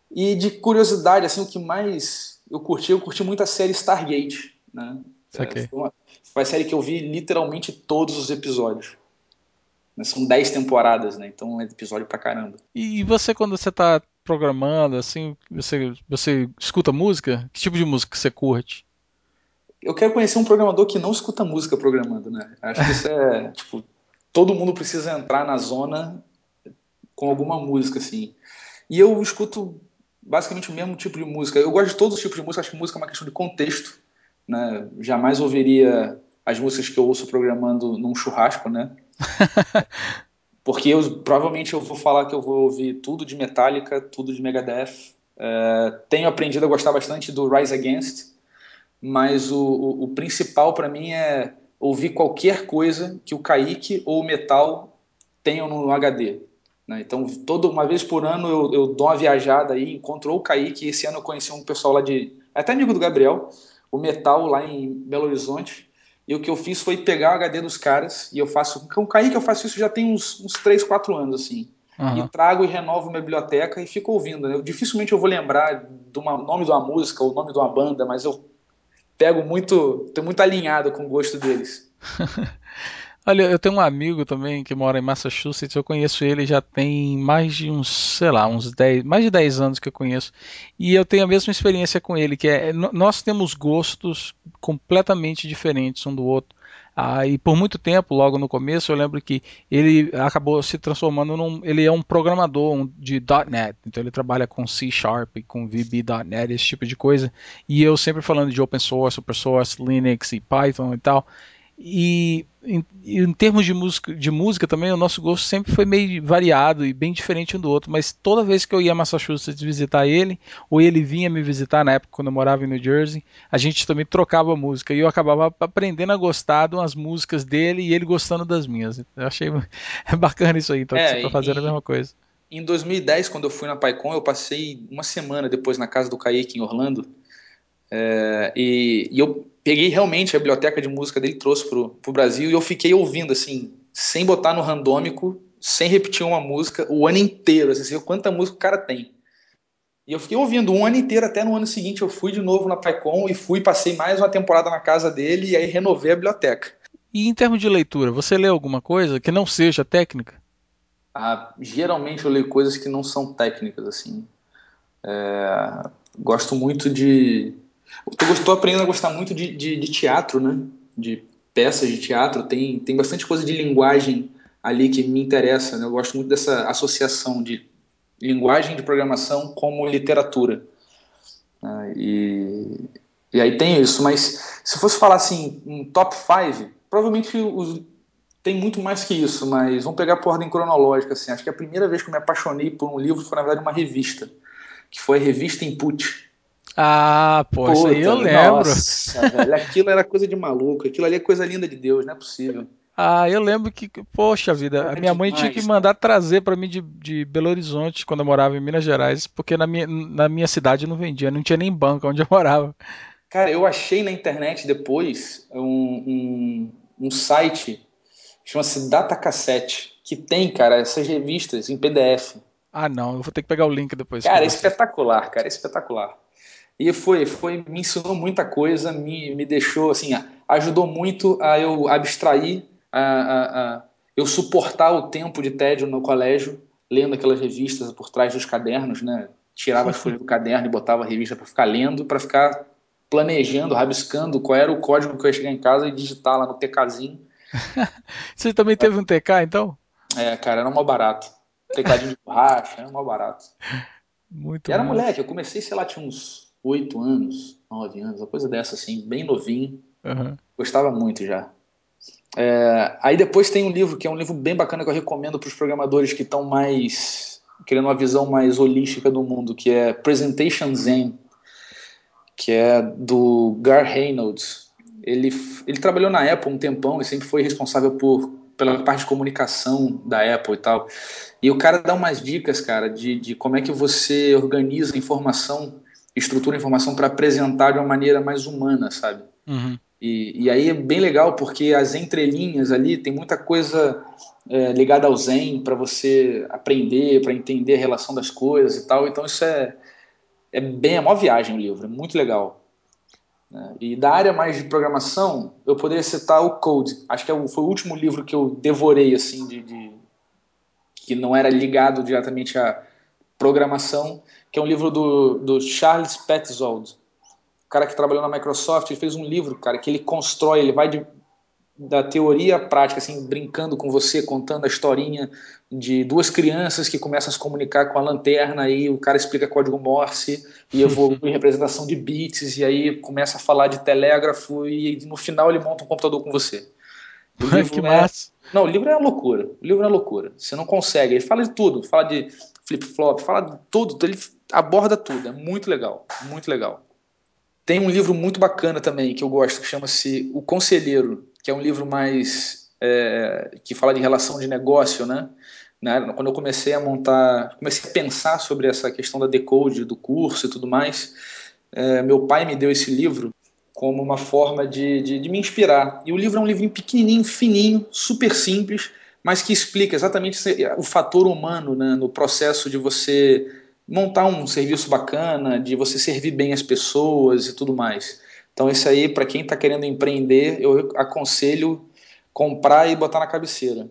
E de curiosidade, assim, o que mais eu curti, eu curti muito a série Stargate, né? É, foi, uma, foi uma série que eu vi literalmente todos os episódios. São 10 temporadas, né? Então é episódio pra caramba. E você, quando você tá programando, assim, você, você escuta música? Que tipo de música você curte? Eu quero conhecer um programador que não escuta música programando, né? Acho que isso é, (laughs) tipo, todo mundo precisa entrar na zona com alguma música, assim. E eu escuto basicamente o mesmo tipo de música. Eu gosto de todos os tipos de música, acho que música é uma questão de contexto, né? Jamais ouviria as músicas que eu ouço programando num churrasco, né? (laughs) Porque eu, provavelmente eu vou falar que eu vou ouvir tudo de Metallica, tudo de Megadeth. É, tenho aprendido a gostar bastante do Rise Against, mas o, o, o principal para mim é ouvir qualquer coisa que o Kaique ou o Metal tenham no HD. Né? Então, toda uma vez por ano eu, eu dou uma viajada aí, encontro o Kaique. Esse ano eu conheci um pessoal lá de. Até amigo do Gabriel, o Metal lá em Belo Horizonte. E o que eu fiz foi pegar o HD dos caras, e eu faço. Com o Kaique eu faço isso já tem uns, uns 3, 4 anos, assim. Uhum. E trago e renovo minha biblioteca e fico ouvindo. Né? Eu, dificilmente eu vou lembrar do nome de uma música ou nome de uma banda, mas eu pego muito. tô muito alinhado com o gosto deles. (laughs) Olha, eu tenho um amigo também que mora em Massachusetts, eu conheço ele já tem mais de uns, sei lá, uns 10, mais de 10 anos que eu conheço. E eu tenho a mesma experiência com ele, que é nós temos gostos completamente diferentes um do outro. Ah, e por muito tempo, logo no começo, eu lembro que ele acabou se transformando num. Ele é um programador de .NET, então ele trabalha com C Sharp, com VB.NET, esse tipo de coisa. E eu sempre falando de open source, open source, Linux e Python e tal. E em, em, termos de música, de música também, o nosso gosto sempre foi meio variado e bem diferente um do outro. Mas toda vez que eu ia a Massachusetts visitar ele, ou ele vinha me visitar na época quando eu morava em New Jersey, a gente também trocava música e eu acabava aprendendo a gostar de umas músicas dele e ele gostando das minhas. Eu achei (laughs) bacana isso aí, então é, você tá fazendo a mesma coisa. Em 2010, quando eu fui na PyCon, eu passei uma semana depois na casa do Kaique em Orlando. É, e, e, eu peguei realmente a biblioteca de música dele, trouxe pro, pro Brasil e eu fiquei ouvindo, assim, sem botar no randômico, sem repetir uma música, o ano inteiro. Assim, quanta música o cara tem. E eu fiquei ouvindo um ano inteiro, até no ano seguinte eu fui de novo na PyCon e fui, passei mais uma temporada na casa dele e aí renovei a biblioteca. E em termos de leitura, você lê alguma coisa que não seja técnica? Ah, geralmente eu leio coisas que não são técnicas, assim. É, gosto muito de Estou aprendendo a gostar muito de, de, de, teatro, né? De peças de teatro. Tem, tem bastante coisa de linguagem ali que me interessa. Né? Eu gosto muito dessa associação de linguagem de programação como literatura. Né? E, e aí tem isso. Mas se fosse falar assim, um top 5, provavelmente os, tem muito mais que isso. Mas vamos pegar por ordem cronológica. Assim. Acho que a primeira vez que eu me apaixonei por um livro foi, na verdade, uma revista, que foi a revista Input ah, pô, isso aí eu lembro. Nossa, velho, aquilo (laughs) era coisa de maluco, aquilo ali é coisa linda de Deus, não é possível. Ah, eu lembro que, poxa vida, a minha mãe tinha que mandar trazer para mim de, de Belo Horizonte quando eu morava em Minas Gerais, porque na minha, na minha cidade não vendia, não tinha nem banco onde eu (laughs) morava. Cara, eu achei na internet depois um, um, um site, chama-se Data Cassette, que tem, cara, essas revistas em PDF. Ah, não, eu vou ter que pegar o link depois. Cara, é espetacular, cara, é espetacular. E foi, foi, me ensinou muita coisa, me, me deixou, assim, ajudou muito a eu abstrair, a, a, a eu suportar o tempo de tédio no colégio, lendo aquelas revistas por trás dos cadernos, né? Tirava as folhas do caderno e botava a revista para ficar lendo, para ficar planejando, rabiscando qual era o código que eu ia chegar em casa e digitar lá no TKzinho. (laughs) Você também teve um TK, então? É, cara, era mó barato. Tecladinho de borracha, era mó barato. (laughs) Muito e era moleque, eu comecei, sei lá, tinha uns oito anos, nove anos, uma coisa dessa assim, bem novinho. Uhum. Gostava muito já. É, aí depois tem um livro que é um livro bem bacana que eu recomendo para os programadores que estão mais querendo uma visão mais holística do mundo, que é Presentation Zen, que é do Gar Reynolds. Ele, ele trabalhou na Apple um tempão e sempre foi responsável por pela parte de comunicação da Apple e tal. E o cara dá umas dicas, cara, de, de como é que você organiza informação estrutura a informação para apresentar de uma maneira mais humana, sabe? Uhum. E, e, aí é bem legal porque as entrelinhas ali tem muita coisa é, ligada ao Zen para você aprender, para entender a relação das coisas e tal. Então isso é, é bem a maior viagem o livro, é muito legal. Né? E da área mais de programação, eu poderia citar o Code. Acho que é foi o último livro que eu devorei, assim, de, de que não era ligado diretamente à programação, que é um livro do, do Charles Petzold. O cara que trabalhou na Microsoft, ele fez um livro, cara, que ele constrói, ele vai de, da teoria à prática, assim, brincando com você, contando a historinha de duas crianças que começam a se comunicar com a lanterna, e o cara explica código Morse e evolui representação de bits, e aí começa a falar de telégrafo, e no final ele monta um computador com você. O (laughs) livro que é... massa! Não, o livro é uma loucura. O livro é uma loucura. Você não consegue. Ele fala de tudo. Fala de flip-flop, fala tudo. Ele aborda tudo. É muito legal. Muito legal. Tem um livro muito bacana também que eu gosto, que chama-se O Conselheiro, que é um livro mais é, que fala de relação de negócio, né? Quando eu comecei a montar, comecei a pensar sobre essa questão da decode do curso e tudo mais, é, meu pai me deu esse livro como uma forma de, de, de, me inspirar. E o livro é um livrinho pequenininho, fininho, super simples, mas que explica exatamente o fator humano né, no processo de você montar um serviço bacana, de você servir bem as pessoas e tudo mais. Então, isso aí, para quem está querendo empreender, eu aconselho comprar e botar na cabeceira.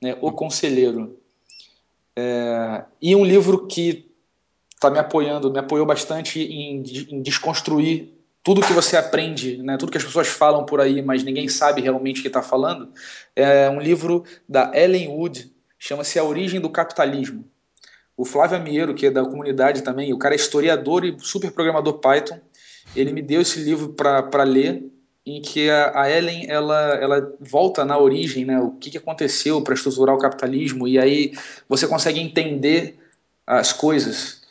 Né? O Conselheiro. É... E um livro que está me apoiando, me apoiou bastante em, em desconstruir tudo que você aprende, né, tudo que as pessoas falam por aí, mas ninguém sabe realmente o que está falando, é um livro da Ellen Wood, chama-se A Origem do Capitalismo. O Flávio Amiero, que é da comunidade também, o cara é historiador e super programador Python, ele me deu esse livro para ler, em que a, a, Ellen ela, ela volta na origem, né, o que, que aconteceu para estruturar o capitalismo, e aí você consegue entender as coisas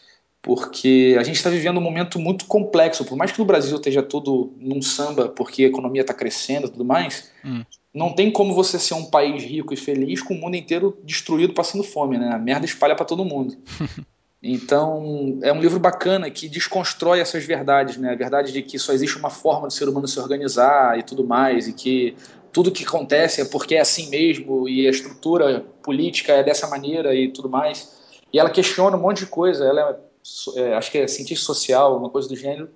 porque a gente está vivendo um momento muito complexo. Por mais que no Brasil esteja tudo num samba, porque a economia está crescendo e tudo mais, hum. não tem como você ser um país rico e feliz com o mundo inteiro destruído, passando fome, né? A merda espalha para todo mundo. (laughs) Então, é um livro bacana que desconstrói essas verdades, né? A verdade de que só existe uma forma do ser humano se organizar e tudo mais, e que tudo que acontece é porque é assim mesmo, e a estrutura política é dessa maneira e tudo mais. E ela questiona um monte de coisa, ela é é, acho que é cientista social, uma coisa do gênero,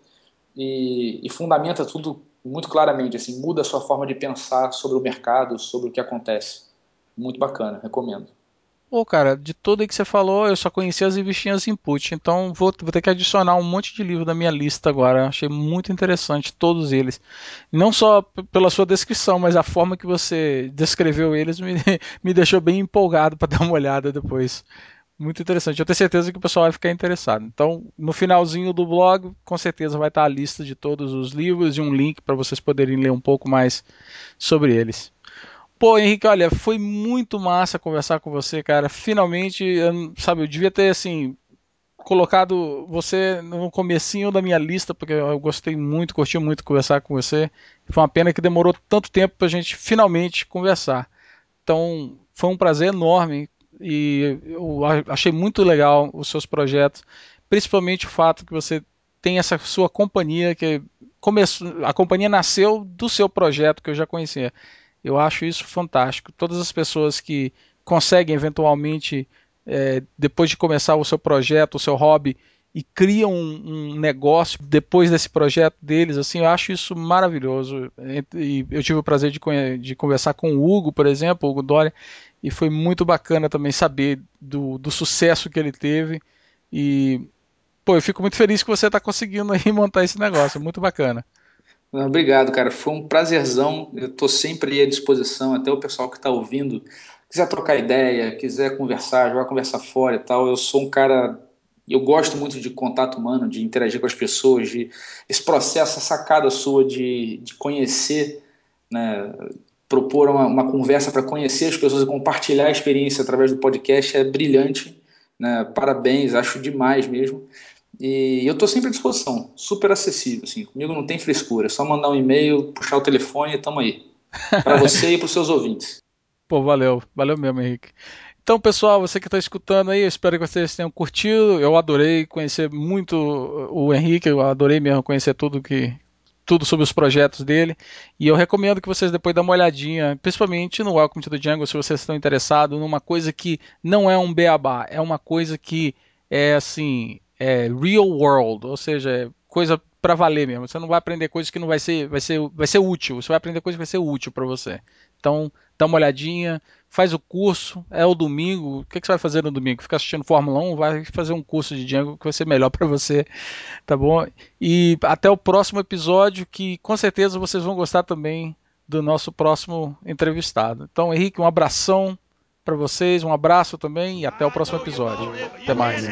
e, e, fundamenta tudo muito claramente, assim, muda a sua forma de pensar sobre o mercado, sobre o que acontece. Muito bacana, recomendo. Pô, cara, de tudo aí que você falou, eu só conhecia as revistinhas Input, então vou, vou, ter que adicionar um monte de livro da minha lista agora. Achei muito interessante todos eles. Não só pela sua descrição, mas a forma que você descreveu eles me, (laughs) me deixou bem empolgado para dar uma olhada depois. Muito interessante. Eu tenho certeza que o pessoal vai ficar interessado. Então, no finalzinho do blog, com certeza vai estar a lista de todos os livros e um link para vocês poderem ler um pouco mais sobre eles. Pô, Henrique, olha, foi muito massa conversar com você, cara. Finalmente, eu, sabe, eu devia ter assim colocado você no comecinho da minha lista, porque eu gostei muito, curti muito conversar com você. Foi uma pena que demorou tanto tempo para a gente finalmente conversar. Então, foi um prazer enorme e eu achei muito legal os seus projetos, principalmente o fato que você tem essa sua companhia que começou, a companhia nasceu do seu projeto que eu já conhecia. Eu acho isso fantástico. Todas as pessoas que conseguem eventualmente é, depois de começar o seu projeto, o seu hobby e criam um, um, negócio depois desse projeto deles, assim, eu acho isso maravilhoso. E eu tive o prazer de, de conversar com o Hugo, por exemplo, o Hugo Doria, e foi muito bacana também saber do, do sucesso que ele teve. E, pô, eu fico muito feliz que você está conseguindo aí (laughs) montar esse negócio, muito bacana. Obrigado, cara. Foi um prazerzão. Eu estou sempre à disposição, até o pessoal que está ouvindo, quiser trocar ideia, quiser conversar, jogar conversa fora e tal. Eu sou um cara. Eu gosto muito de contato humano, de interagir com as pessoas, de esse processo, essa sacada sua de, de conhecer né, propor uma, uma conversa para conhecer as pessoas e compartilhar a experiência através do podcast é brilhante. Né? Parabéns, acho demais mesmo. E eu estou sempre à disposição, super acessível. Assim, comigo não tem frescura, é só mandar um e-mail, puxar o telefone e tamo aí. Para você e para os seus ouvintes. (laughs) Pô, valeu, valeu mesmo, Henrique. Então, pessoal, você que está escutando aí, eu espero que vocês tenham curtido. Eu adorei conhecer muito o Henrique, eu adorei mesmo conhecer tudo que, tudo sobre os projetos dele. E eu recomendo que vocês depois dêem uma olhadinha, principalmente no Welcome to the Jungle, se vocês estão interessados numa coisa que não é um beabá, é uma coisa que é assim, é real world, ou seja, é coisa para valer mesmo. Você não vai aprender coisas que não vai ser, vai ser, vai ser útil. Você vai aprender coisas que vai ser útil para você. Então, dá uma olhadinha, faz o curso, é o domingo. O que, que você vai fazer no domingo? Ficar assistindo Fórmula 1? Vai fazer um curso de Django que vai ser melhor para você, tá bom? E até o próximo episódio, que com certeza vocês vão gostar também do nosso próximo entrevistado. Então, Henrique, um abração para vocês, um abraço também e até o próximo episódio. Até mais.